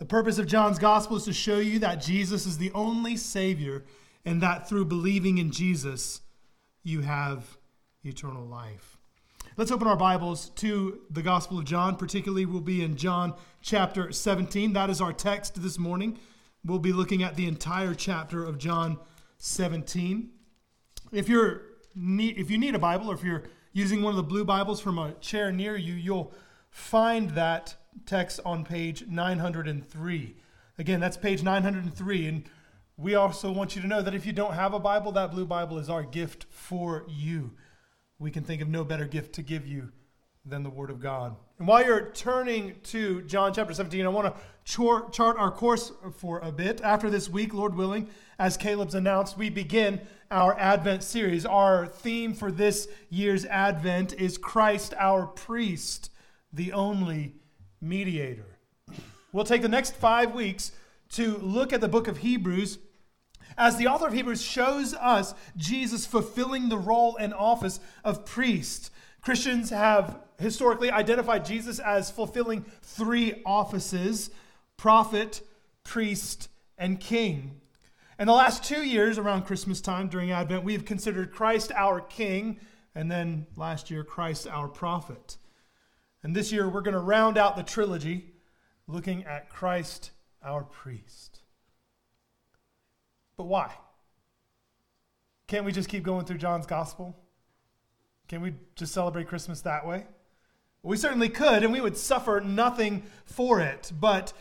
The purpose of John's gospel is to show you that Jesus is the only Savior and that through believing in Jesus, you have eternal life. Let's open our Bibles to the Gospel of John. Particularly, we'll be in John chapter 17. That is our text this morning. We'll be looking at the entire chapter of John 17. If you're if you need a Bible or if you're using one of the blue Bibles from a chair near you, you'll find that text on page 903. Again, that's page 903 and we also want you to know that if you don't have a Bible, that blue Bible is our gift for you. We can think of no better gift to give you than the Word of God. And while you're turning to John chapter 17, I want to chart, chart our course for a bit. After this week, Lord willing, as Caleb's announced, we begin our Advent series. Our theme for this year's Advent is Christ our priest, the only mediator. We'll take the next five weeks to look at the book of Hebrews as the author of Hebrews shows us Jesus fulfilling the role and office of priest. Christians have historically identified Jesus as fulfilling three offices prophet, priest, and king. In the last two years, around Christmas time during Advent, we have considered Christ our king, and then last year, Christ our prophet. And this year, we're going to round out the trilogy looking at Christ our priest. But why? Can't we just keep going through John's gospel? Can we just celebrate Christmas that way? We certainly could, and we would suffer nothing for it. But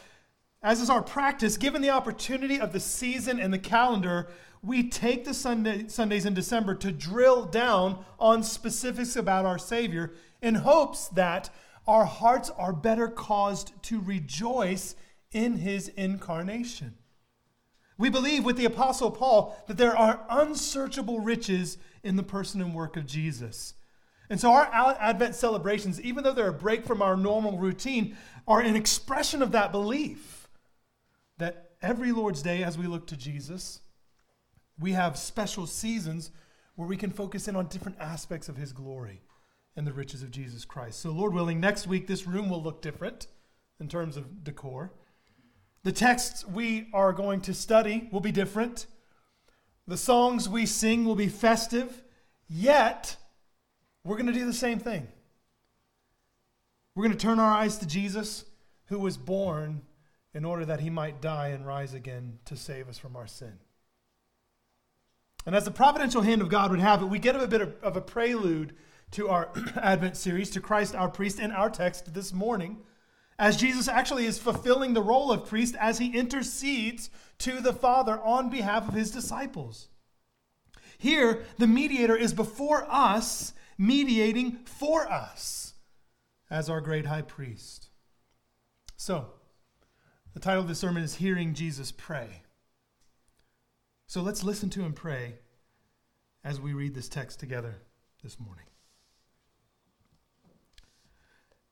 as is our practice, given the opportunity of the season and the calendar, we take the Sunday, Sundays in December to drill down on specifics about our Savior in hopes that our hearts are better caused to rejoice in his incarnation. We believe with the Apostle Paul that there are unsearchable riches in the person and work of Jesus. And so our Advent celebrations, even though they're a break from our normal routine, are an expression of that belief that every Lord's Day, as we look to Jesus, we have special seasons where we can focus in on different aspects of his glory and the riches of Jesus Christ. So, Lord willing, next week this room will look different in terms of decor. The texts we are going to study will be different. The songs we sing will be festive, yet we're going to do the same thing. We're going to turn our eyes to Jesus, who was born in order that he might die and rise again to save us from our sin. And as the providential hand of God would have it, we get a bit of, of a prelude to our Advent series, to Christ our priest, in our text this morning as Jesus actually is fulfilling the role of priest as he intercedes to the Father on behalf of his disciples. Here, the mediator is before us, mediating for us as our great high priest. So, the title of the sermon is Hearing Jesus Pray. So let's listen to him pray as we read this text together this morning.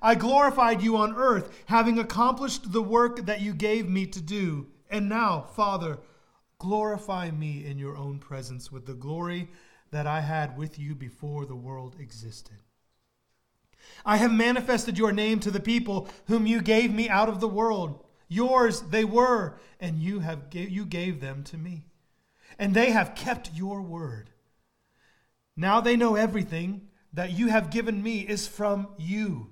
I glorified you on earth, having accomplished the work that you gave me to do. And now, Father, glorify me in your own presence with the glory that I had with you before the world existed. I have manifested your name to the people whom you gave me out of the world. Yours they were, and you have you gave them to me. And they have kept your word. Now they know everything that you have given me is from you.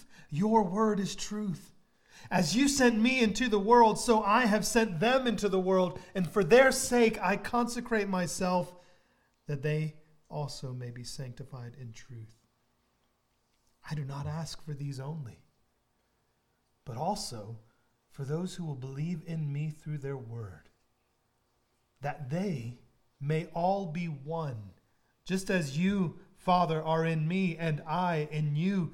Your word is truth. As you sent me into the world, so I have sent them into the world, and for their sake I consecrate myself, that they also may be sanctified in truth. I do not ask for these only, but also for those who will believe in me through their word, that they may all be one, just as you, Father, are in me, and I in you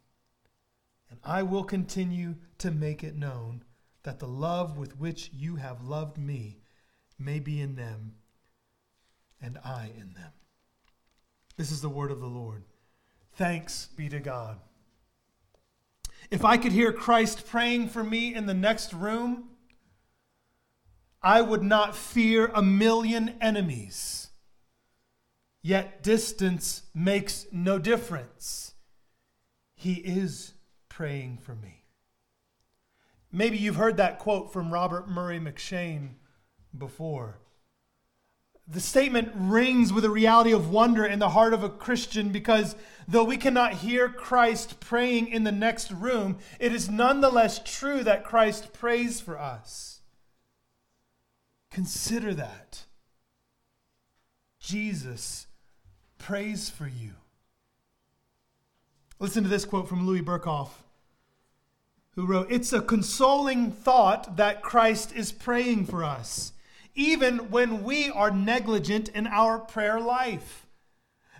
and I will continue to make it known that the love with which you have loved me may be in them and I in them. This is the word of the Lord. Thanks be to God. If I could hear Christ praying for me in the next room, I would not fear a million enemies. Yet distance makes no difference. He is praying for me. Maybe you've heard that quote from Robert Murray M'Cheyne before. The statement rings with a reality of wonder in the heart of a Christian because though we cannot hear Christ praying in the next room, it is nonetheless true that Christ prays for us. Consider that. Jesus prays for you. Listen to this quote from Louis Berkhof, who wrote It's a consoling thought that Christ is praying for us, even when we are negligent in our prayer life.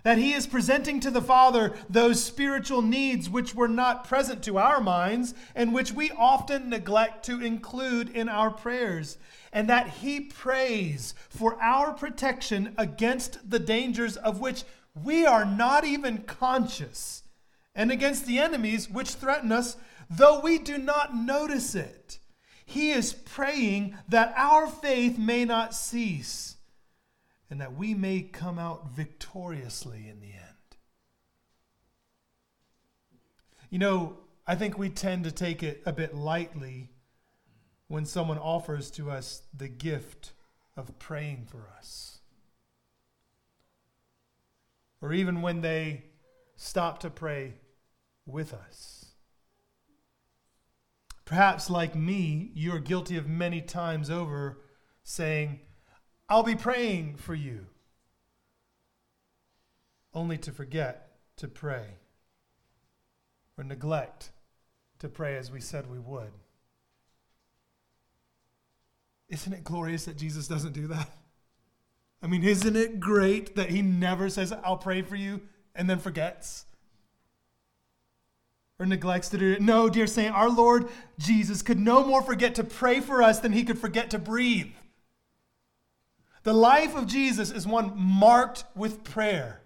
That he is presenting to the Father those spiritual needs which were not present to our minds and which we often neglect to include in our prayers. And that he prays for our protection against the dangers of which we are not even conscious and against the enemies which threaten us, though we do not notice it. He is praying that our faith may not cease and that we may come out victoriously in the end. You know, I think we tend to take it a bit lightly when someone offers to us the gift of praying for us. Or even when they stop to pray with us. Perhaps, like me, you're guilty of many times over saying, I'll be praying for you, only to forget to pray or neglect to pray as we said we would. Isn't it glorious that Jesus doesn't do that? I mean, isn't it great that he never says, I'll pray for you, and then forgets? Or neglects to do it. No, dear saint, our Lord Jesus could no more forget to pray for us than he could forget to breathe. The life of Jesus is one marked with prayer.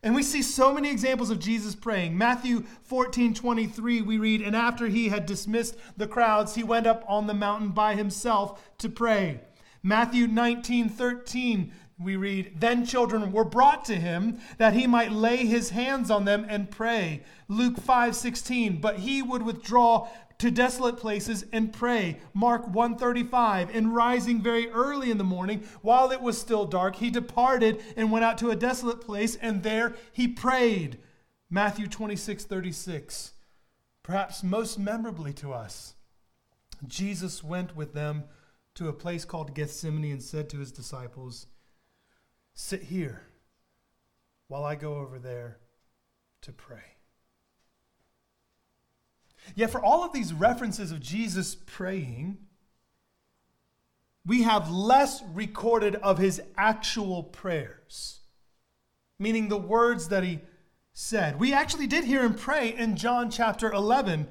And we see so many examples of Jesus praying. Matthew 14 23, we read, And after he had dismissed the crowds, he went up on the mountain by himself to pray. Matthew 19 13, we read, Then children were brought to him that he might lay his hands on them and pray. Luke 5 16, but he would withdraw to desolate places and pray. Mark 135. And rising very early in the morning, while it was still dark, he departed and went out to a desolate place, and there he prayed. Matthew 26, 36. Perhaps most memorably to us, Jesus went with them to a place called Gethsemane and said to his disciples, Sit here while I go over there to pray. Yet, for all of these references of Jesus praying, we have less recorded of his actual prayers, meaning the words that he said. We actually did hear him pray in John chapter 11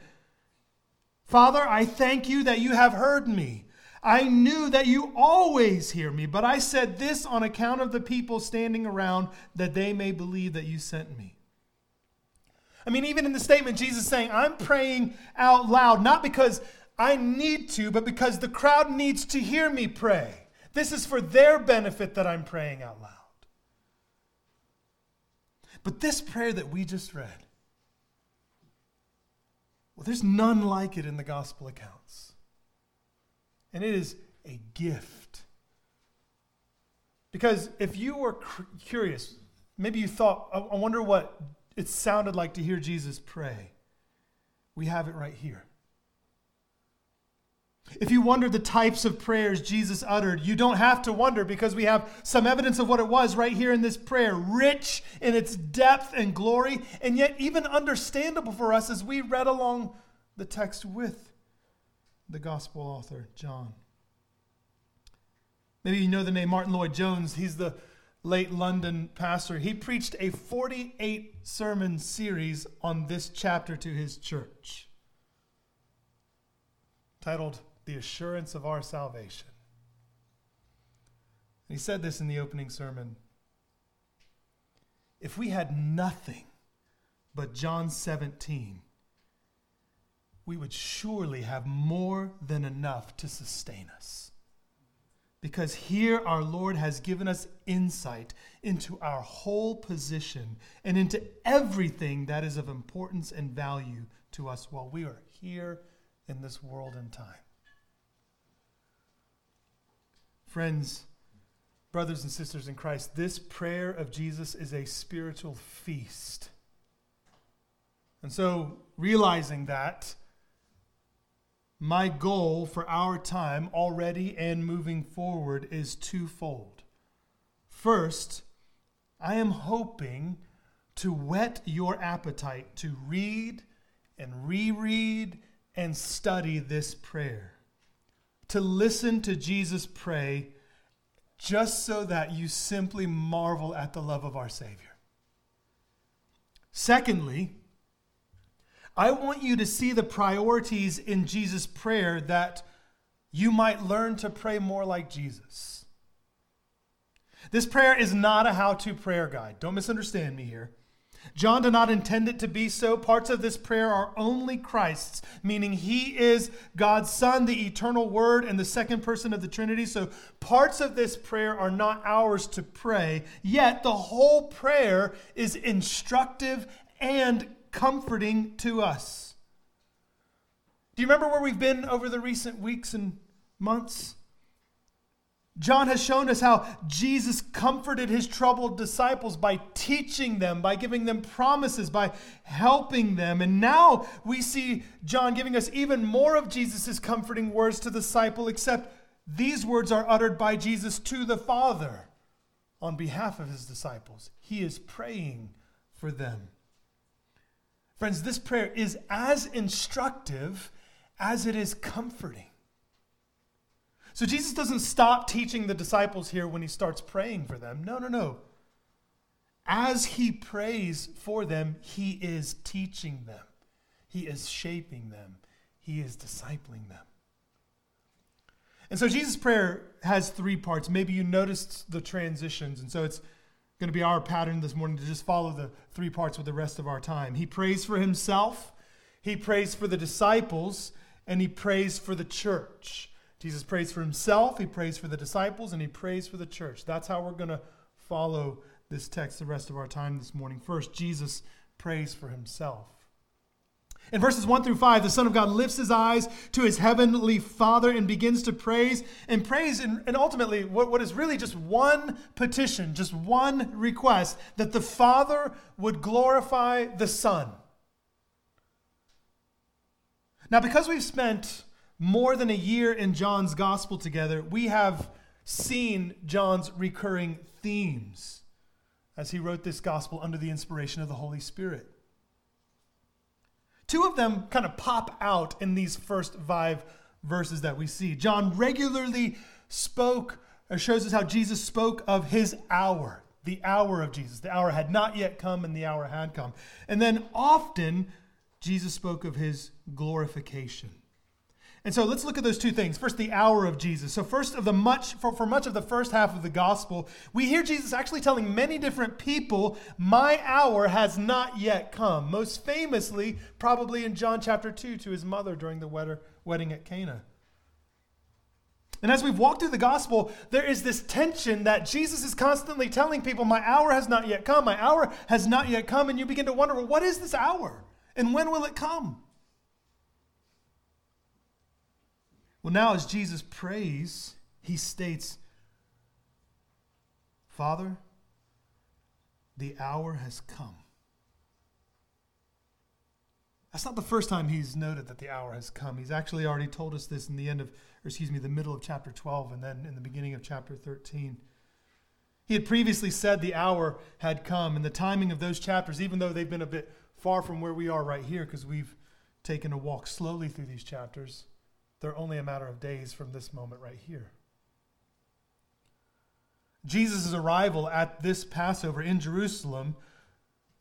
Father, I thank you that you have heard me. I knew that you always hear me, but I said this on account of the people standing around that they may believe that you sent me. I mean, even in the statement, Jesus saying, I'm praying out loud, not because I need to, but because the crowd needs to hear me pray. This is for their benefit that I'm praying out loud. But this prayer that we just read, well, there's none like it in the gospel accounts. And it is a gift. Because if you were curious, maybe you thought, I wonder what it sounded like to hear Jesus pray. We have it right here. If you wonder the types of prayers Jesus uttered, you don't have to wonder because we have some evidence of what it was right here in this prayer, rich in its depth and glory, and yet even understandable for us as we read along the text with the gospel author, John. Maybe you know the name Martyn Lloyd-Jones. He's the late London pastor, he preached a 48 sermon series on this chapter to his church, titled The Assurance of Our Salvation. And he said this in the opening sermon If we had nothing but John 17, we would surely have more than enough to sustain us because here our Lord has given us insight into our whole position and into everything that is of importance and value to us while we are here in this world and time. Friends, brothers and sisters in Christ, this prayer of Jesus is a spiritual feast. And so, realizing that, my goal for our time already and moving forward is twofold. First, I am hoping to whet your appetite to read and reread and study this prayer, to listen to Jesus pray just so that you simply marvel at the love of our Savior. Secondly, I want you to see the priorities in Jesus' prayer that you might learn to pray more like Jesus. This prayer is not a how to prayer guide. Don't misunderstand me here. John did not intend it to be so. Parts of this prayer are only Christ's, meaning he is God's Son, the eternal Word, and the second person of the Trinity. So parts of this prayer are not ours to pray, yet the whole prayer is instructive and comforting to us. Do you remember where we've been over the recent weeks and months? John has shown us how Jesus comforted his troubled disciples by teaching them, by giving them promises, by helping them. And now we see John giving us even more of Jesus' comforting words to the disciple, except these words are uttered by Jesus to the Father on behalf of his disciples. He is praying for them. Friends, this prayer is as instructive as it is comforting. So Jesus doesn't stop teaching the disciples here when he starts praying for them. No, no, no. As he prays for them, he is teaching them, he is shaping them, he is discipling them. And so Jesus' prayer has three parts. Maybe you noticed the transitions. And so it's going to be our pattern this morning to just follow the three parts with the rest of our time. He prays for himself, he prays for the disciples, and he prays for the church. Jesus prays for himself, he prays for the disciples, and he prays for the church. That's how we're going to follow this text the rest of our time this morning. First, Jesus prays for himself. In verses 1 through 5, the Son of God lifts his eyes to his heavenly Father and begins to praise and praise, and, and ultimately, what, what is really just one petition, just one request that the Father would glorify the Son. Now, because we've spent more than a year in John's gospel together, we have seen John's recurring themes as he wrote this gospel under the inspiration of the Holy Spirit. Two of them kind of pop out in these first five verses that we see. John regularly spoke, or shows us how Jesus spoke of his hour, the hour of Jesus. The hour had not yet come, and the hour had come. And then often, Jesus spoke of his glorification. And so let's look at those two things. First, the hour of Jesus. So, first of the much for, for much of the first half of the gospel, we hear Jesus actually telling many different people, "My hour has not yet come." Most famously, probably in John chapter two, to his mother during the wedding at Cana. And as we've walked through the gospel, there is this tension that Jesus is constantly telling people, My hour has not yet come, my hour has not yet come. And you begin to wonder, well, what is this hour? And when will it come? Well, now as Jesus prays, he states, Father, the hour has come. That's not the first time he's noted that the hour has come. He's actually already told us this in the end of, or excuse me, the middle of chapter 12 and then in the beginning of chapter 13. He had previously said the hour had come, and the timing of those chapters, even though they've been a bit far from where we are right here, because we've taken a walk slowly through these chapters, they're only a matter of days from this moment right here. Jesus' arrival at this Passover in Jerusalem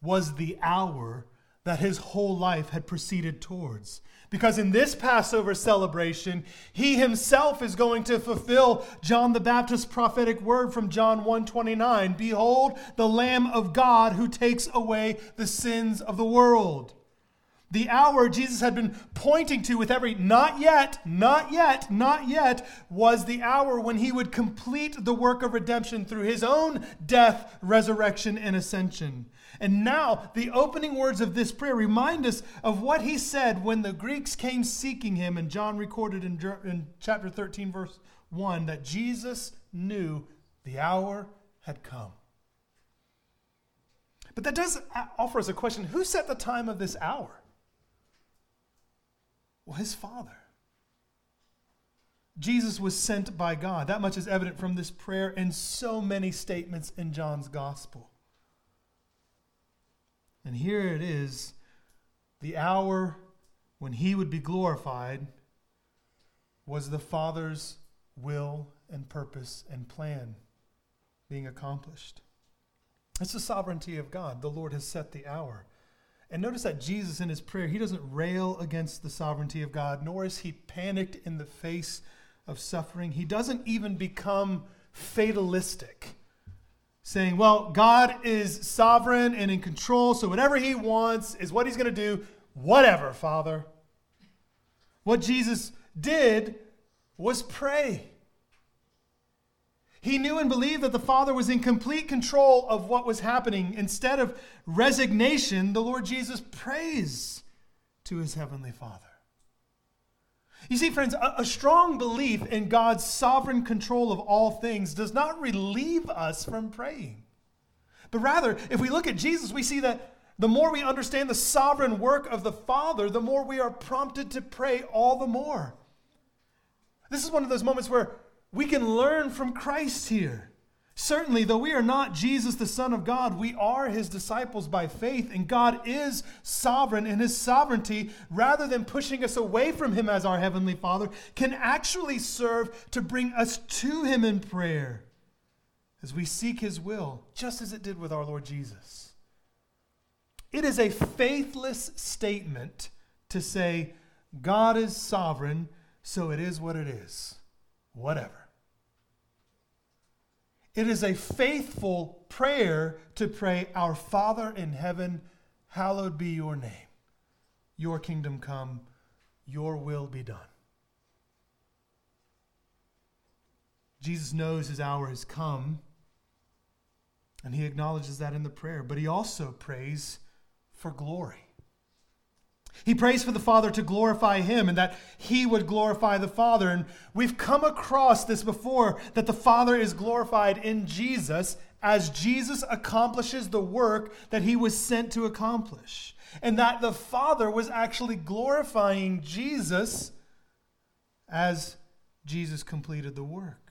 was the hour that his whole life had proceeded towards. Because in this Passover celebration, he himself is going to fulfill John the Baptist's prophetic word from John 1:29, behold the lamb of God who takes away the sins of the world. The hour Jesus had been pointing to with every not yet, not yet, not yet was the hour when he would complete the work of redemption through his own death, resurrection, and ascension. And now, the opening words of this prayer remind us of what he said when the Greeks came seeking him. And John recorded in, in chapter 13, verse 1, that Jesus knew the hour had come. But that does uh, offer us a question who set the time of this hour? Well, his Father. Jesus was sent by God. That much is evident from this prayer and so many statements in John's gospel. And here it is the hour when he would be glorified was the Father's will and purpose and plan being accomplished. It's the sovereignty of God. The Lord has set the hour. And notice that Jesus, in his prayer, he doesn't rail against the sovereignty of God, nor is he panicked in the face of suffering. He doesn't even become fatalistic, saying, Well, God is sovereign and in control, so whatever he wants is what he's going to do. Whatever, Father. What Jesus did was pray. He knew and believed that the Father was in complete control of what was happening. Instead of resignation, the Lord Jesus prays to his heavenly Father. You see, friends, a, a, strong belief in God's sovereign control of all things does not relieve us from praying. But rather, if we look at Jesus, we see that the more we understand the sovereign work of the Father, the more we are prompted to pray all the more. This is one of those moments where we can learn from Christ here. Certainly, though we are not Jesus, the Son of God, we are his disciples by faith, and God is sovereign, and his sovereignty, rather than pushing us away from him as our heavenly Father, can actually serve to bring us to him in prayer as we seek his will, just as it did with our Lord Jesus. It is a faithless statement to say, God is sovereign, so it is what it is. Whatever. It is a faithful prayer to pray, Our Father in heaven, hallowed be your name. Your kingdom come, your will be done. Jesus knows his hour has come, and he acknowledges that in the prayer, but he also prays for glory. He prays for the Father to glorify him and that he would glorify the Father. And we've come across this before that the Father is glorified in Jesus as Jesus accomplishes the work that he was sent to accomplish. And that the Father was actually glorifying Jesus as Jesus completed the work.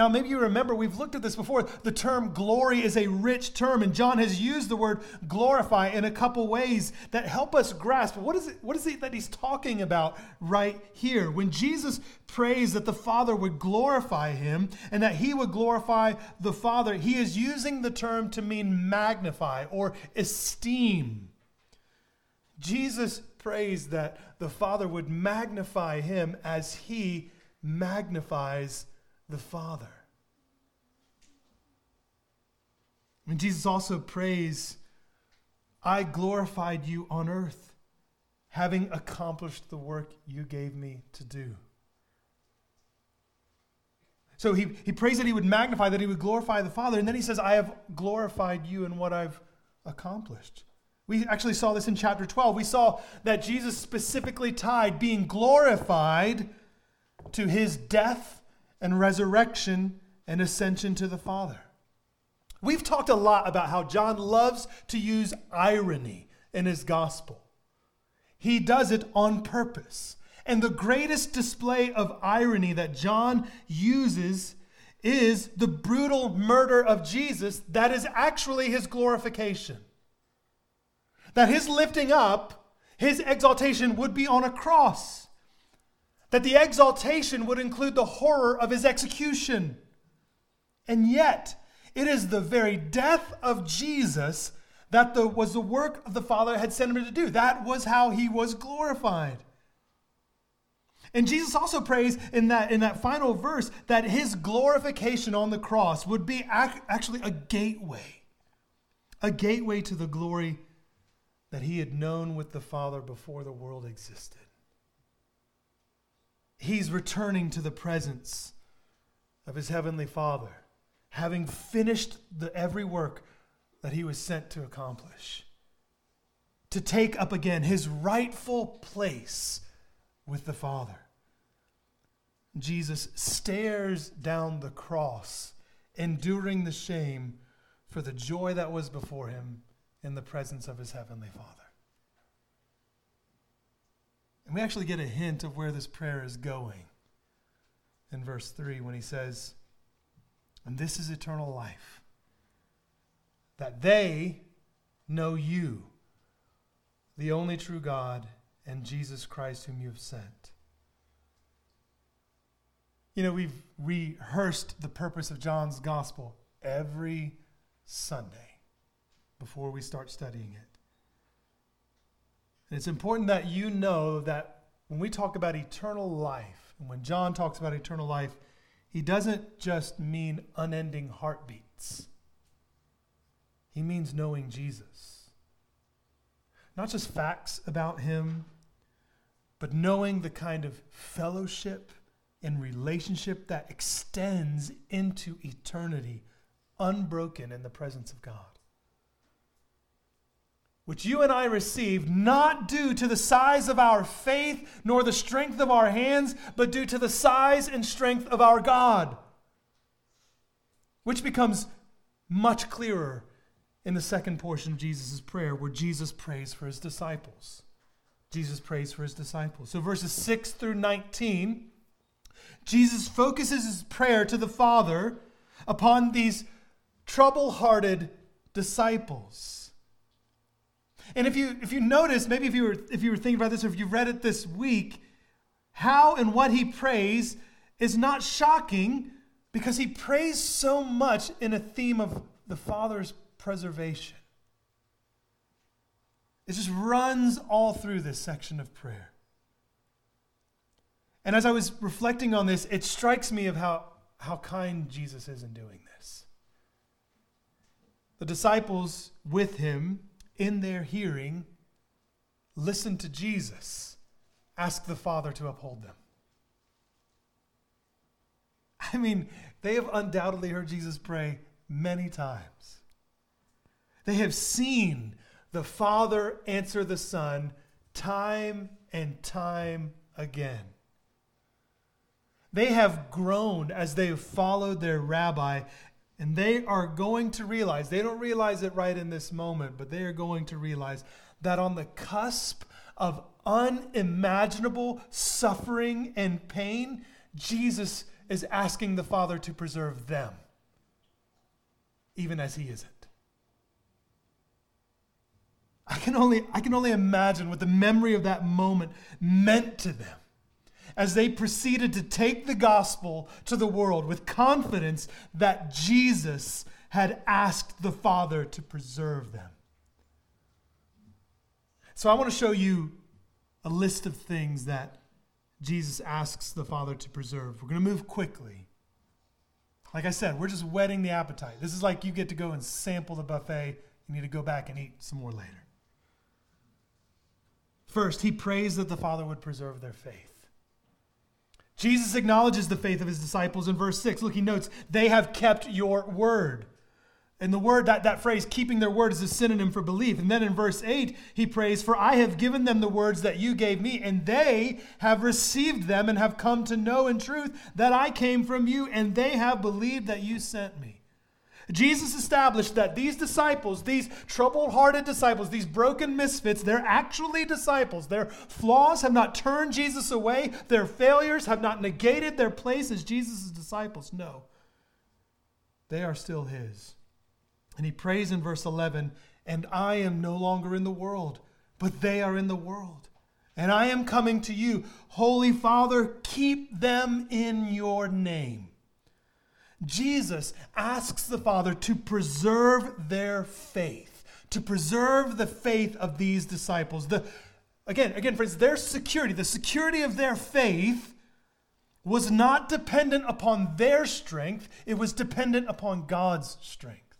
Now, maybe you remember, we've looked at this before. The term glory is a rich term, and John has used the word glorify in a couple ways that help us grasp what is it, what is it that he's talking about right here. When Jesus prays that the Father would glorify him and that he would glorify the Father, he is using the term to mean magnify or esteem. Jesus prays that the Father would magnify him as he magnifies the Father. And Jesus also prays, I glorified you on earth, having accomplished the work you gave me to do. So he, he prays that he would magnify, that he would glorify the Father, and then he says, I have glorified you in what I've accomplished. We actually saw this in chapter 12. We saw that Jesus specifically tied being glorified to his death and resurrection and ascension to the Father. We've talked a lot about how John loves to use irony in his gospel. He does it on purpose. And the greatest display of irony that John uses is the brutal murder of Jesus that is actually his glorification. That his lifting up, his exaltation would be on a cross that the exaltation would include the horror of his execution. And yet, it is the very death of Jesus that the, was the work of the Father had sent him to do. That was how he was glorified. And Jesus also prays in that, in that final verse that his glorification on the cross would be ac- actually a gateway, a gateway to the glory that he had known with the Father before the world existed he's returning to the presence of his heavenly Father, having finished the every work that he was sent to accomplish. To take up again his rightful place with the Father. Jesus stares down the cross, enduring the shame for the joy that was before him in the presence of his heavenly Father. And we actually get a hint of where this prayer is going in verse 3 when he says, And this is eternal life, that they know you, the only true God, and Jesus Christ, whom you have sent. You know, we've rehearsed the purpose of John's gospel every Sunday before we start studying it. And it's important that you know that when we talk about eternal life, and when John talks about eternal life, he doesn't just mean unending heartbeats. He means knowing Jesus. Not just facts about him, but knowing the kind of fellowship and relationship that extends into eternity, unbroken in the presence of God which you and I received, not due to the size of our faith nor the strength of our hands, but due to the size and strength of our God. Which becomes much clearer in the second portion of Jesus' prayer, where Jesus prays for his disciples. Jesus prays for his disciples. So, verses 6 through 19, Jesus focuses his prayer to the Father upon these trouble hearted disciples. And if you if you notice, maybe if you were if you were thinking about this or if you read it this week, how and what he prays is not shocking because he prays so much in a theme of the Father's preservation. It just runs all through this section of prayer. And as I was reflecting on this, it strikes me of how, how kind Jesus is in doing this. The disciples with him, in their hearing, listen to Jesus ask the Father to uphold them. I mean, they have undoubtedly heard Jesus pray many times. They have seen the Father answer the Son time and time again. They have grown as they have followed their rabbi, and they are going to realize, they don't realize it right in this moment, but they are going to realize that on the cusp of unimaginable suffering and pain, Jesus is asking the Father to preserve them, even as He isn't. I can only, I can only imagine what the memory of that moment meant to them as they proceeded to take the gospel to the world with confidence that Jesus had asked the Father to preserve them. So I want to show you a list of things that Jesus asks the Father to preserve. We're going to move quickly. Like I said, we're just whetting the appetite. This is like you get to go and sample the buffet. You need to go back and eat some more later. First, he prays that the Father would preserve their faith. Jesus acknowledges the faith of his disciples in verse 6. Look, he notes, they have kept your word. And the word, that, that phrase, keeping their word, is a synonym for belief. And then in verse 8, he prays, For I have given them the words that you gave me, and they have received them and have come to know in truth that I came from you, and they have believed that you sent me. Jesus established that these disciples, these troubled hearted disciples, these broken misfits, they're actually disciples. Their flaws have not turned Jesus away, their failures have not negated their place as Jesus' disciples. No, they are still his. And he prays in verse 11, And I am no longer in the world, but they are in the world. And I am coming to you. Holy Father, keep them in your name. Jesus asks the Father to preserve their faith, to preserve the faith of these disciples. The, again, again, friends, their security, the security of their faith was not dependent upon their strength, it was dependent upon God's strength.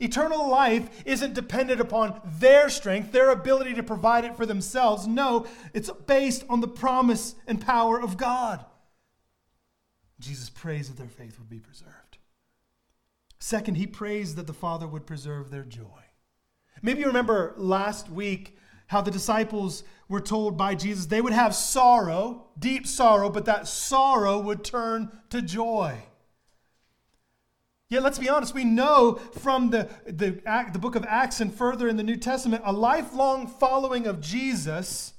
Eternal life isn't dependent upon their strength, their ability to provide it for themselves. No, it's based on the promise and power of God. Jesus prays that their faith would be preserved. Second, he prays that the Father would preserve their joy. Maybe you remember last week how the disciples were told by Jesus they would have sorrow, deep sorrow, but that sorrow would turn to joy. Yet, let's be honest, we know from the, the, the book of Acts and further in the New Testament, a lifelong following of Jesus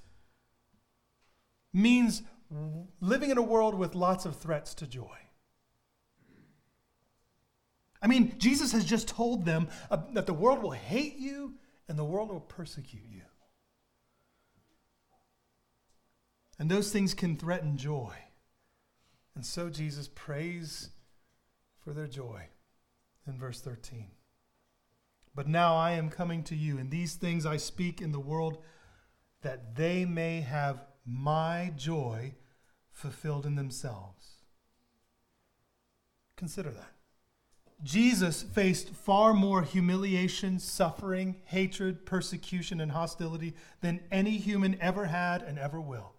means living in a world with lots of threats to joy. I mean, Jesus has just told them uh, that the world will hate you and the world will persecute you. And those things can threaten joy. And so Jesus prays for their joy in verse 13. But now I am coming to you, and these things I speak in the world that they may have my joy fulfilled in themselves. Consider that. Jesus faced far more humiliation, suffering, hatred, persecution, and hostility than any human ever had and ever will.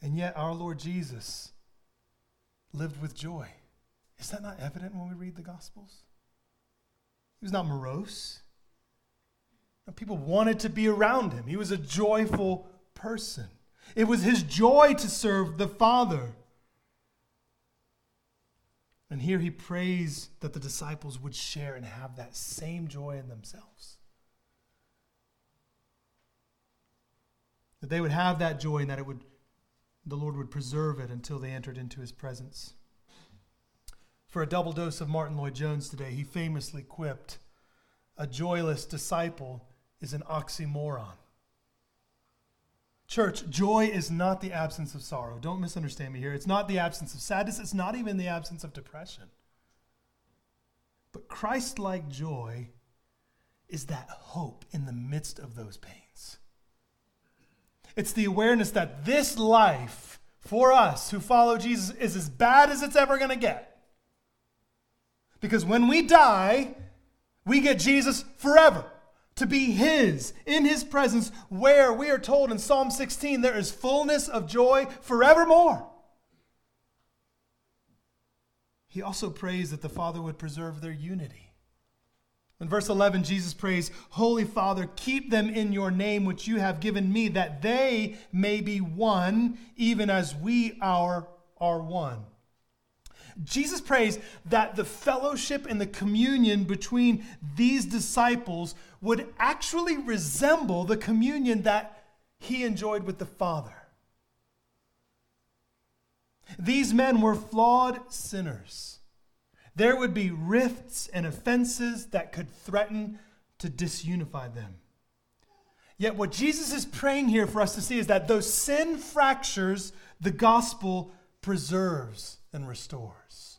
And yet, our Lord Jesus lived with joy. Is that not evident when we read the Gospels? He was not morose. People wanted to be around him. He was a joyful person. It was his joy to serve the Father. And here he prays that the disciples would share and have that same joy in themselves. That they would have that joy and that it would the Lord would preserve it until they entered into his presence. For a double dose of Martyn Lloyd-Jones today, he famously quipped, A joyless disciple is an oxymoron. Church, joy is not the absence of sorrow. Don't misunderstand me here. It's not the absence of sadness, it's not even the absence of depression. But Christ like joy is that hope in the midst of those pains. It's the awareness that this life for us who follow Jesus is as bad as it's ever going to get. Because when we die, we get Jesus forever to be His, in His presence, where we are told in Psalm 16 there is fullness of joy forevermore. He also prays that the Father would preserve their unity. In verse 11, Jesus prays, Holy Father, keep them in your name which you have given me, that they may be one, even as we are, are one. Jesus prays that the fellowship and the communion between these disciples would actually resemble the communion that he enjoyed with the Father. These men were flawed sinners. There would be rifts and offenses that could threaten to disunify them. Yet, what Jesus is praying here for us to see is that those sin fractures, the gospel preserves and restores.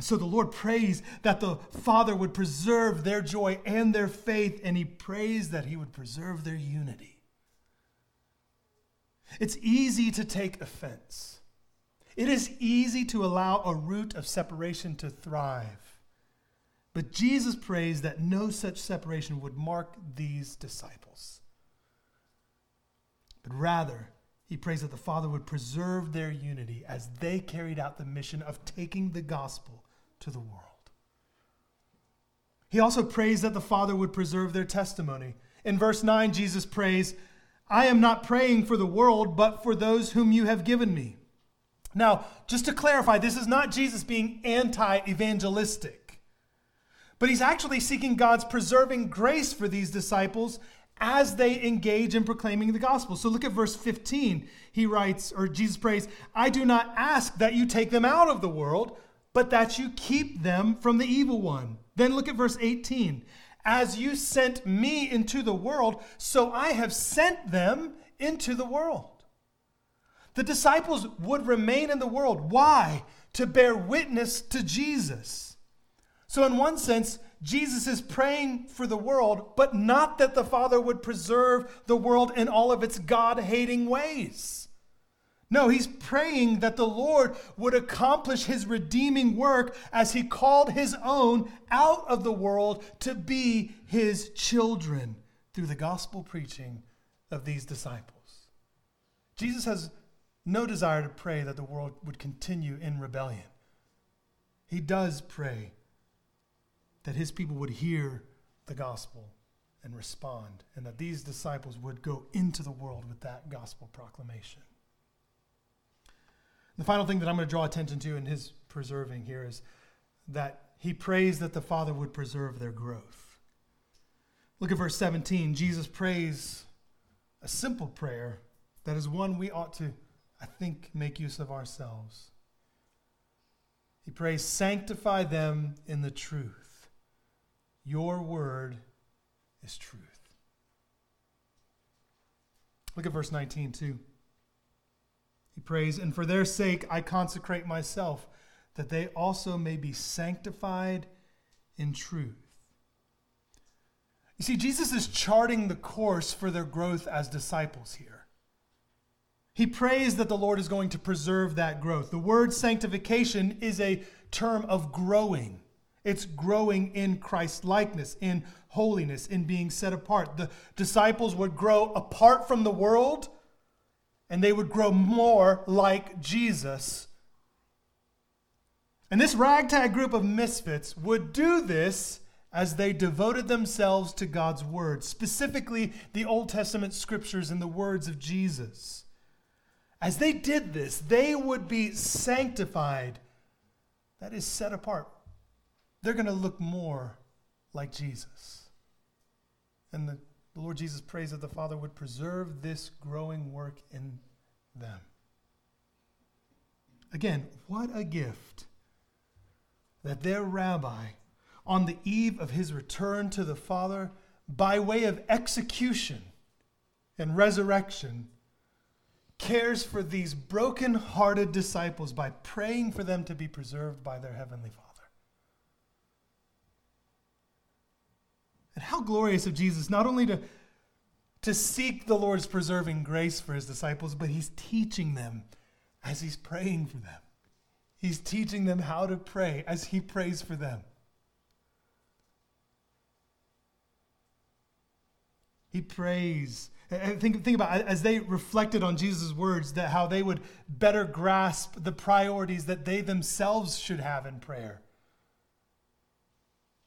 So the Lord prays that the Father would preserve their joy and their faith, and He prays that He would preserve their unity. It's easy to take offense. It is easy to allow a root of separation to thrive. But Jesus prays that no such separation would mark these disciples. But rather, he prays that the Father would preserve their unity as they carried out the mission of taking the gospel to the world. He also prays that the Father would preserve their testimony. In verse 9, Jesus prays, I am not praying for the world, but for those whom you have given me. Now, just to clarify, this is not Jesus being anti evangelistic, but he's actually seeking God's preserving grace for these disciples as they engage in proclaiming the gospel. So look at verse 15. He writes, or Jesus prays, I do not ask that you take them out of the world, but that you keep them from the evil one. Then look at verse 18. As you sent me into the world, so I have sent them into the world. The disciples would remain in the world. Why? To bear witness to Jesus. So, in one sense, Jesus is praying for the world, but not that the Father would preserve the world in all of its God hating ways. No, he's praying that the Lord would accomplish his redeeming work as he called his own out of the world to be his children through the gospel preaching of these disciples. Jesus has no desire to pray that the world would continue in rebellion. He does pray that his people would hear the gospel and respond, and that these disciples would go into the world with that gospel proclamation. The final thing that I'm going to draw attention to in his preserving here is that he prays that the Father would preserve their growth. Look at verse 17. Jesus prays a simple prayer that is one we ought to I think, make use of ourselves. He prays, Sanctify them in the truth. Your word is truth. Look at verse 19, too. He prays, And for their sake I consecrate myself, that they also may be sanctified in truth. You see, Jesus is charting the course for their growth as disciples here. He prays that the Lord is going to preserve that growth. The word sanctification is a term of growing. It's growing in Christ likeness, in holiness, in being set apart. The disciples would grow apart from the world and they would grow more like Jesus. And this ragtag group of misfits would do this as they devoted themselves to God's word, specifically the Old Testament scriptures and the words of Jesus. As they did this, they would be sanctified. That is set apart. They're going to look more like Jesus. And the, the Lord Jesus prays that the Father would preserve this growing work in them. Again, what a gift that their rabbi, on the eve of his return to the Father, by way of execution and resurrection, cares for these broken-hearted disciples by praying for them to be preserved by their heavenly Father. And how glorious of Jesus not only to, to seek the Lord's preserving grace for his disciples, but he's teaching them as he's praying for them. He's teaching them how to pray as he prays for them. He prays. And Think, think about as they reflected on Jesus' words that how they would better grasp the priorities that they themselves should have in prayer.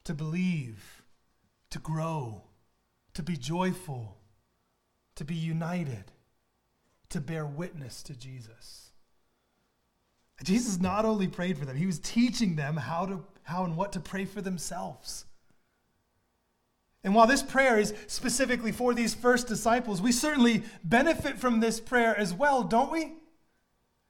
To believe, to grow, to be joyful, to be united, to bear witness to Jesus. Jesus not only prayed for them, he was teaching them how to how and what to pray for themselves. And while this prayer is specifically for these first disciples, we certainly benefit from this prayer as well, don't we?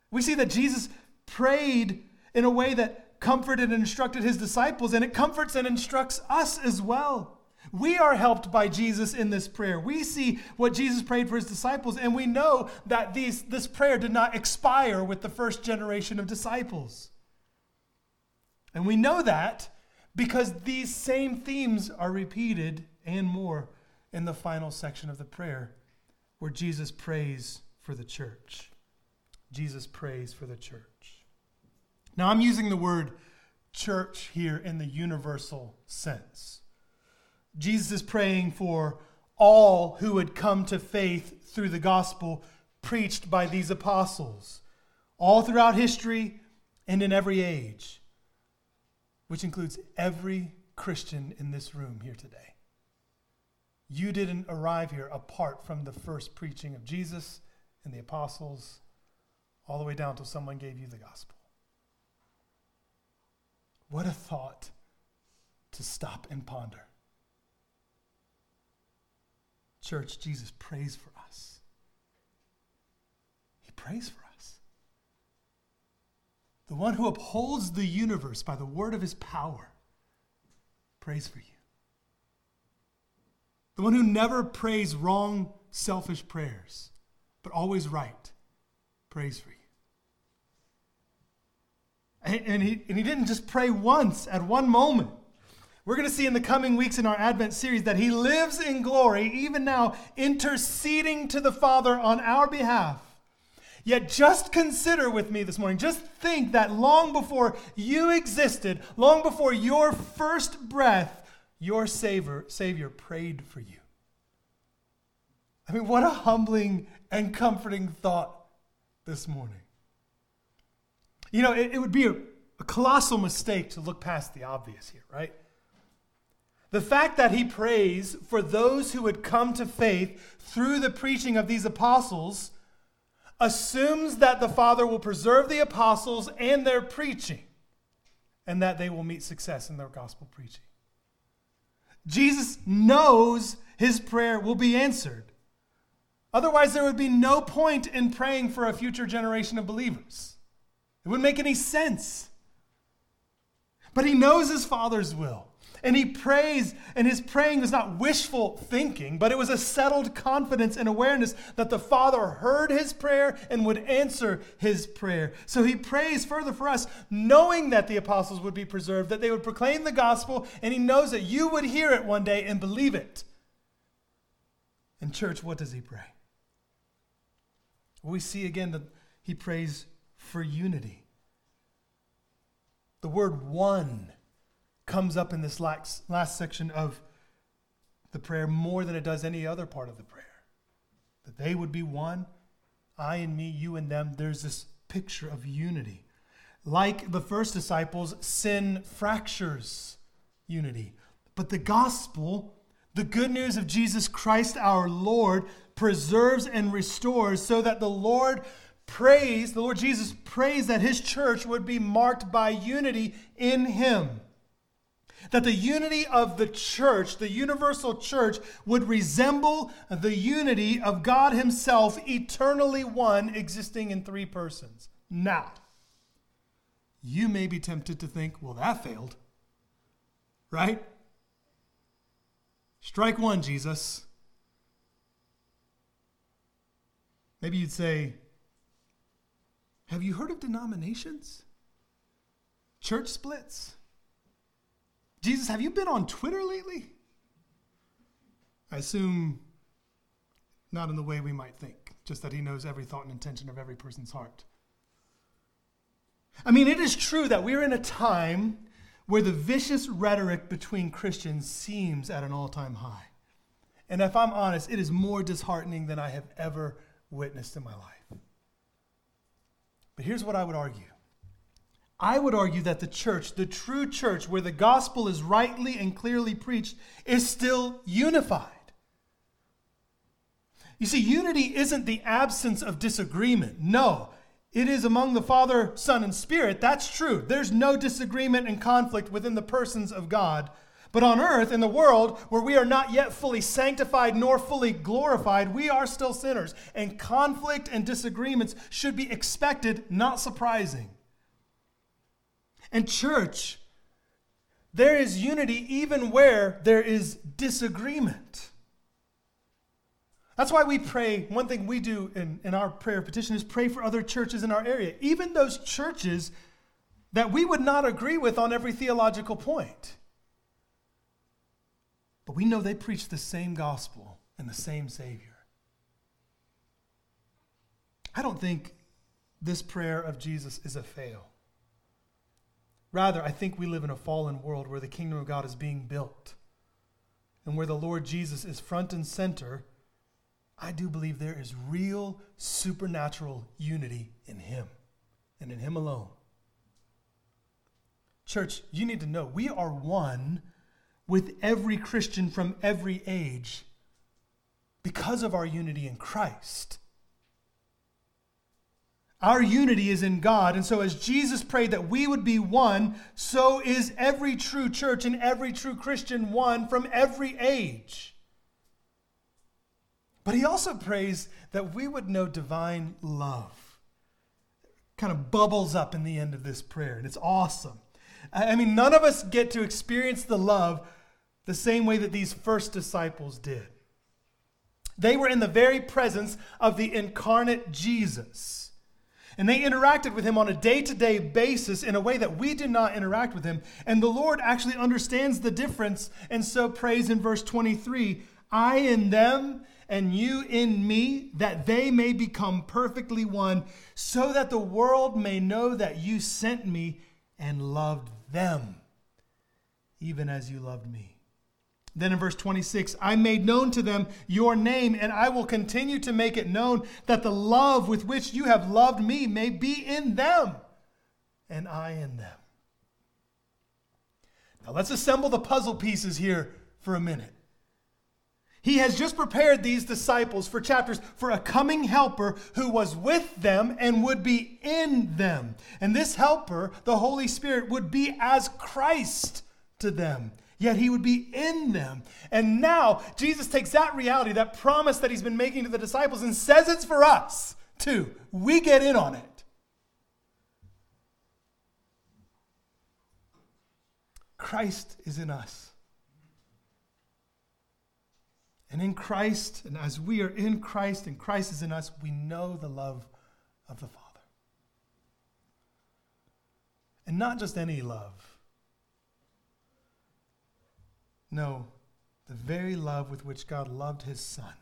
We see that Jesus prayed in a way that comforted and instructed his disciples, and it comforts and instructs us as well. We are helped by Jesus in this prayer. We see what Jesus prayed for his disciples, and we know that these, this prayer did not expire with the first generation of disciples. And we know that because these same themes are repeated and more in the final section of the prayer where Jesus prays for the church. Jesus prays for the church. Now, I'm using the word church here in the universal sense. Jesus is praying for all who would come to faith through the gospel preached by these apostles, all throughout history and in every age, which includes every Christian in this room here today. You didn't arrive here apart from the first preaching of Jesus and the apostles, all the way down till someone gave you the gospel. What a thought to stop and ponder. Church, Jesus prays for us. He prays for us. The one who upholds the universe by the word of his power prays for you. The one who never prays wrong, selfish prayers, but always right, prays for you. And he, and he didn't just pray once at one moment. We're going to see in the coming weeks in our Advent series that he lives in glory, even now, interceding to the Father on our behalf. Yet just consider with me this morning, just think that long before you existed, long before your first breath, your Savior, Savior prayed for you. I mean, what a humbling and comforting thought this morning. You know, it, it would be a, a colossal mistake to look past the obvious here, right? The fact that he prays for those who would come to faith through the preaching of these apostles assumes that the Father will preserve the apostles and their preaching and that they will meet success in their gospel preaching. Jesus knows his prayer will be answered. Otherwise, there would be no point in praying for a future generation of believers. It wouldn't make any sense. But he knows his Father's will. And he prays, and his praying was not wishful thinking, but it was a settled confidence and awareness that the Father heard his prayer and would answer his prayer. So he prays further for us, knowing that the apostles would be preserved, that they would proclaim the gospel, and he knows that you would hear it one day and believe it. In church, what does he pray? We see again that he prays for unity. The word one comes up in this last, last section of the prayer more than it does any other part of the prayer. That they would be one, I and me, you and them. There's this picture of unity. Like the first disciples, sin fractures unity. But the gospel, the good news of Jesus Christ our Lord, preserves and restores so that the Lord prays, the Lord Jesus prays that his church would be marked by unity in him that the unity of the church, the universal church, would resemble the unity of God Himself, eternally one, existing in three persons. Now, you may be tempted to think, well, that failed. Right? Strike one, Jesus. Maybe you'd say, Have you heard of denominations? Church splits? Jesus, have you been on Twitter lately? I assume not in the way we might think, just that he knows every thought and intention of every person's heart. I mean, it is true that we're in a time where the vicious rhetoric between Christians seems at an all time high. And if I'm honest, it is more disheartening than I have ever witnessed in my life. But here's what I would argue I would argue that the church, the true church, where the gospel is rightly and clearly preached, is still unified. You see, unity isn't the absence of disagreement. No, it is among the Father, Son, and Spirit. That's true. There's no disagreement and conflict within the persons of God. But on earth, in the world where we are not yet fully sanctified nor fully glorified, we are still sinners. And conflict and disagreements should be expected, not surprising. And, church, there is unity even where there is disagreement. That's why we pray. One thing we do in, in our prayer petition is pray for other churches in our area, even those churches that we would not agree with on every theological point. But we know they preach the same gospel and the same Savior. I don't think this prayer of Jesus is a fail. Rather, I think we live in a fallen world where the kingdom of God is being built and where the Lord Jesus is front and center I do believe there is real supernatural unity in Him and in Him alone. Church, you need to know we are one with every Christian from every age because of our unity in Christ. Our unity is in God. And so, as Jesus prayed that we would be one, so is every true church and every true Christian one from every age. But he also prays that we would know divine love. Kind of bubbles up in the end of this prayer, and it's awesome. I mean, none of us get to experience the love the same way that these first disciples did. They were in the very presence of the incarnate Jesus. And they interacted with him on a day to day basis in a way that we do not interact with him. And the Lord actually understands the difference and so prays in verse 23 I in them and you in me, that they may become perfectly one, so that the world may know that you sent me and loved them, even as you loved me. Then in verse 26, I made known to them your name, and I will continue to make it known that the love with which you have loved me may be in them, and I in them. Now let's assemble the puzzle pieces here for a minute. He has just prepared these disciples for chapters for a coming helper who was with them and would be in them. And this helper, the Holy Spirit, would be as Christ to them. Yet he would be in them. And now Jesus takes that reality, that promise that he's been making to the disciples, and says it's for us too. We get in on it. Christ is in us. And in Christ, and as we are in Christ and Christ is in us, we know the love of the Father. And not just any love. No, the very love with which God loved his Son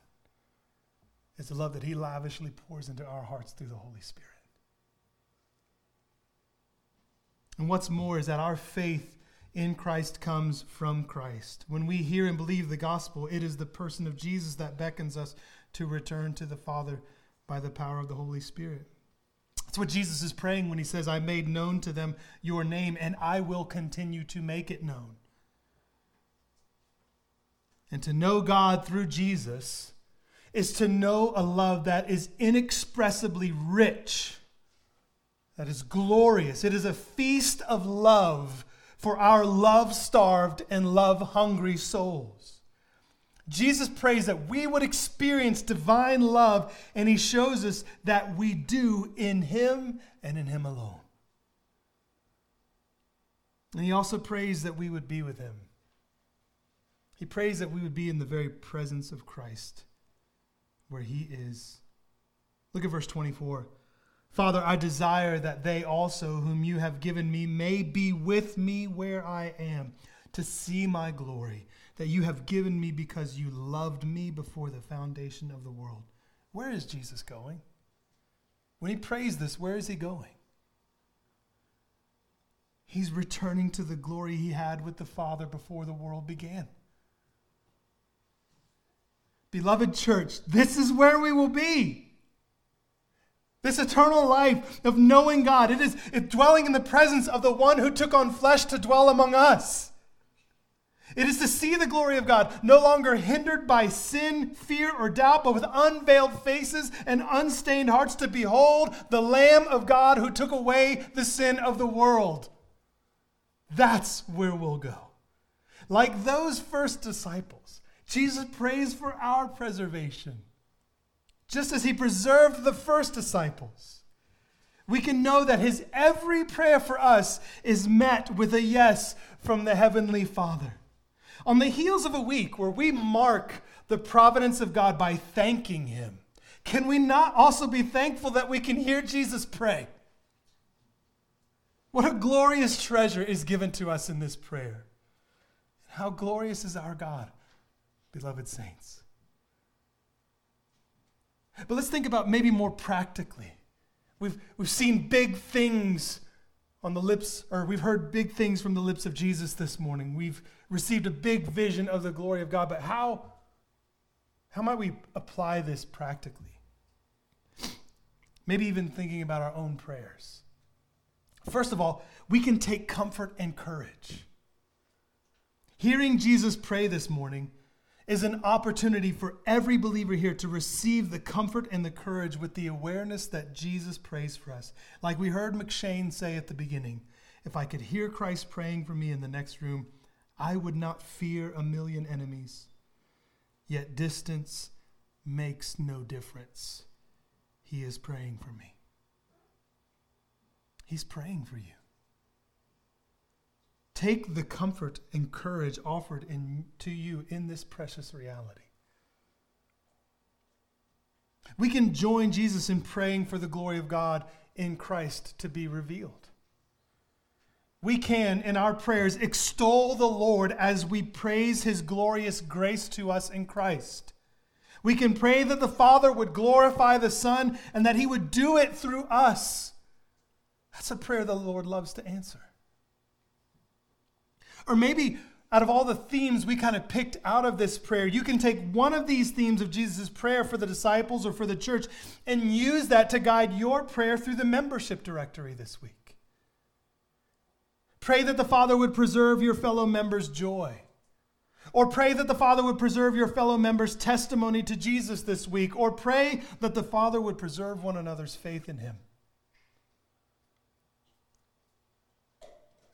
is the love that he lavishly pours into our hearts through the Holy Spirit. And what's more is that our faith in Christ comes from Christ. When we hear and believe the gospel, it is the person of Jesus that beckons us to return to the Father by the power of the Holy Spirit. That's what Jesus is praying when he says, I made known to them your name, and I will continue to make it known. And to know God through Jesus is to know a love that is inexpressibly rich, that is glorious. It is a feast of love for our love starved and love hungry souls. Jesus prays that we would experience divine love, and he shows us that we do in him and in him alone. And he also prays that we would be with him. He prays that we would be in the very presence of Christ, where he is. Look at verse 24. Father, I desire that they also, whom you have given me, may be with me where I am, to see my glory that you have given me because you loved me before the foundation of the world. Where is Jesus going? When he prays this, where is he going? He's returning to the glory he had with the Father before the world began. Beloved church, this is where we will be. This eternal life of knowing God. It is dwelling in the presence of the one who took on flesh to dwell among us. It is to see the glory of God, no longer hindered by sin, fear, or doubt, but with unveiled faces and unstained hearts to behold the Lamb of God who took away the sin of the world. That's where we'll go. Like those first disciples, Jesus prays for our preservation, just as he preserved the first disciples. We can know that his every prayer for us is met with a yes from the Heavenly Father. On the heels of a week where we mark the providence of God by thanking him, can we not also be thankful that we can hear Jesus pray? What a glorious treasure is given to us in this prayer. How glorious is our God beloved saints. But let's think about maybe more practically. We've, we've seen big things on the lips, or we've heard big things from the lips of Jesus this morning. We've received a big vision of the glory of God. But how, how might we apply this practically? Maybe even thinking about our own prayers. First of all, we can take comfort and courage. Hearing Jesus pray this morning is an opportunity for every believer here to receive the comfort and the courage with the awareness that Jesus prays for us. Like we heard M'Cheyne say at the beginning if I could hear Christ praying for me in the next room, I would not fear a million enemies. Yet distance makes no difference. He is praying for me. He's praying for you. Take the comfort and courage offered in, to you in this precious reality. We can join Jesus in praying for the glory of God in Christ to be revealed. We can, in our prayers, extol the Lord as we praise his glorious grace to us in Christ. We can pray that the Father would glorify the Son and that he would do it through us. That's a prayer the Lord loves to answer. Or maybe out of all the themes we kind of picked out of this prayer, you can take one of these themes of Jesus' prayer for the disciples or for the church and use that to guide your prayer through the membership directory this week. Pray that the Father would preserve your fellow members' joy. Or pray that the Father would preserve your fellow members' testimony to Jesus this week. Or pray that the Father would preserve one another's faith in Him.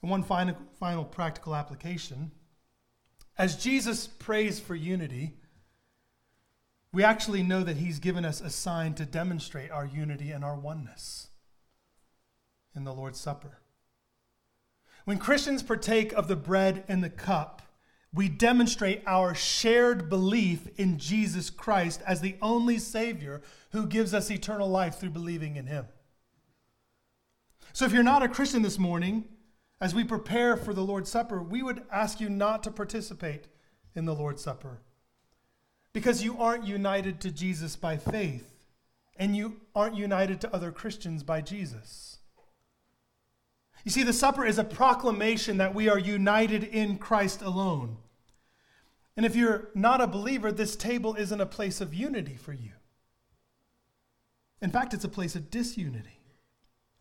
And one final, final practical application as Jesus prays for unity, we actually know that he's given us a sign to demonstrate our unity and our oneness in the Lord's Supper. When Christians partake of the bread and the cup, we demonstrate our shared belief in Jesus Christ as the only Savior who gives us eternal life through believing in Him. So if you're not a Christian this morning, as we prepare for the Lord's Supper, we would ask you not to participate in the Lord's Supper because you aren't united to Jesus by faith and you aren't united to other Christians by Jesus. You see, the supper is a proclamation that we are united in Christ alone. And if you're not a believer, this table isn't a place of unity for you. In fact, it's a place of disunity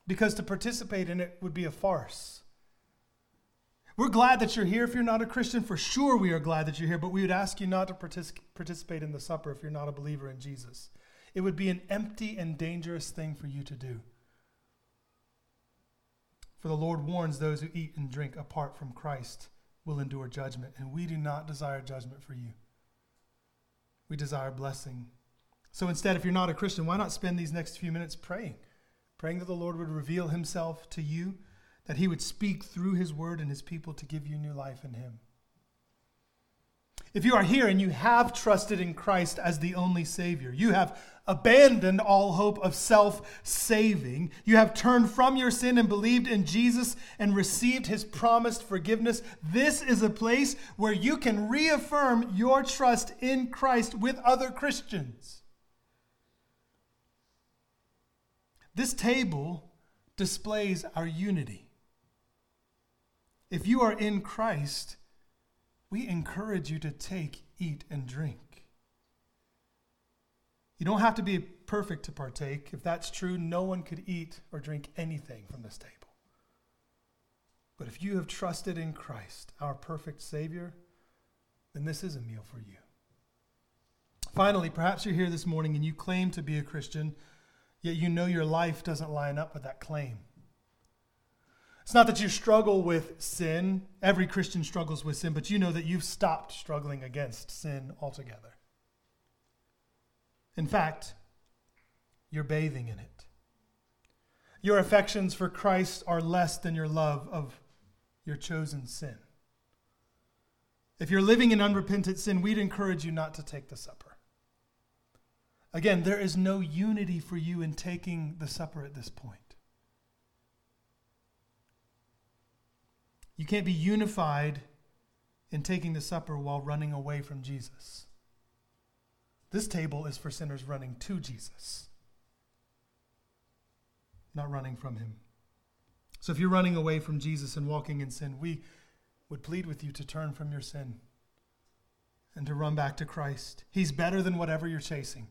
because to participate in it would be a farce. We're glad that you're here. If you're not a Christian, for sure we are glad that you're here, but we would ask you not to partic- participate in the supper if you're not a believer in Jesus. It would be an empty and dangerous thing for you to do. For the Lord warns those who eat and drink apart from Christ will endure judgment, and we do not desire judgment for you. We desire blessing. So instead, if you're not a Christian, why not spend these next few minutes praying? Praying that the Lord would reveal himself to you that he would speak through his word and his people to give you new life in him. If you are here and you have trusted in Christ as the only Savior, you have abandoned all hope of self saving, you have turned from your sin and believed in Jesus and received his promised forgiveness, this is a place where you can reaffirm your trust in Christ with other Christians. This table displays our unity. If you are in Christ, we encourage you to take, eat, and drink. You don't have to be perfect to partake. If that's true, no one could eat or drink anything from this table. But if you have trusted in Christ, our perfect Savior, then this is a meal for you. Finally, perhaps you're here this morning and you claim to be a Christian, yet you know your life doesn't line up with that claim. It's not that you struggle with sin. Every Christian struggles with sin, but you know that you've stopped struggling against sin altogether. In fact, you're bathing in it. Your affections for Christ are less than your love of your chosen sin. If you're living in unrepentant sin, we'd encourage you not to take the supper. Again, there is no unity for you in taking the supper at this point. You can't be unified in taking the supper while running away from Jesus. This table is for sinners running to Jesus, not running from him. So if you're running away from Jesus and walking in sin, we would plead with you to turn from your sin and to run back to Christ. He's better than whatever you're chasing.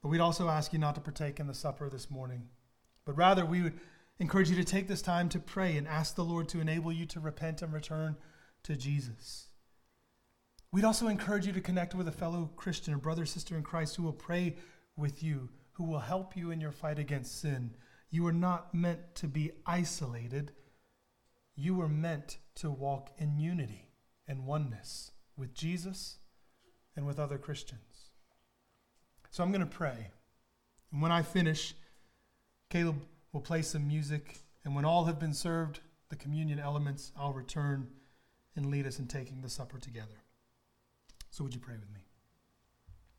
But we'd also ask you not to partake in the supper this morning, but rather we would encourage you to take this time to pray and ask the Lord to enable you to repent and return to Jesus. We'd also encourage you to connect with a fellow Christian, a brother, sister in Christ who will pray with you, who will help you in your fight against sin. You are not meant to be isolated. You were meant to walk in unity and oneness with Jesus and with other Christians. So I'm going to pray. And when I finish, Caleb will play some music. And when all have been served, the communion elements, I'll return and lead us in taking the supper together. So would you pray with me?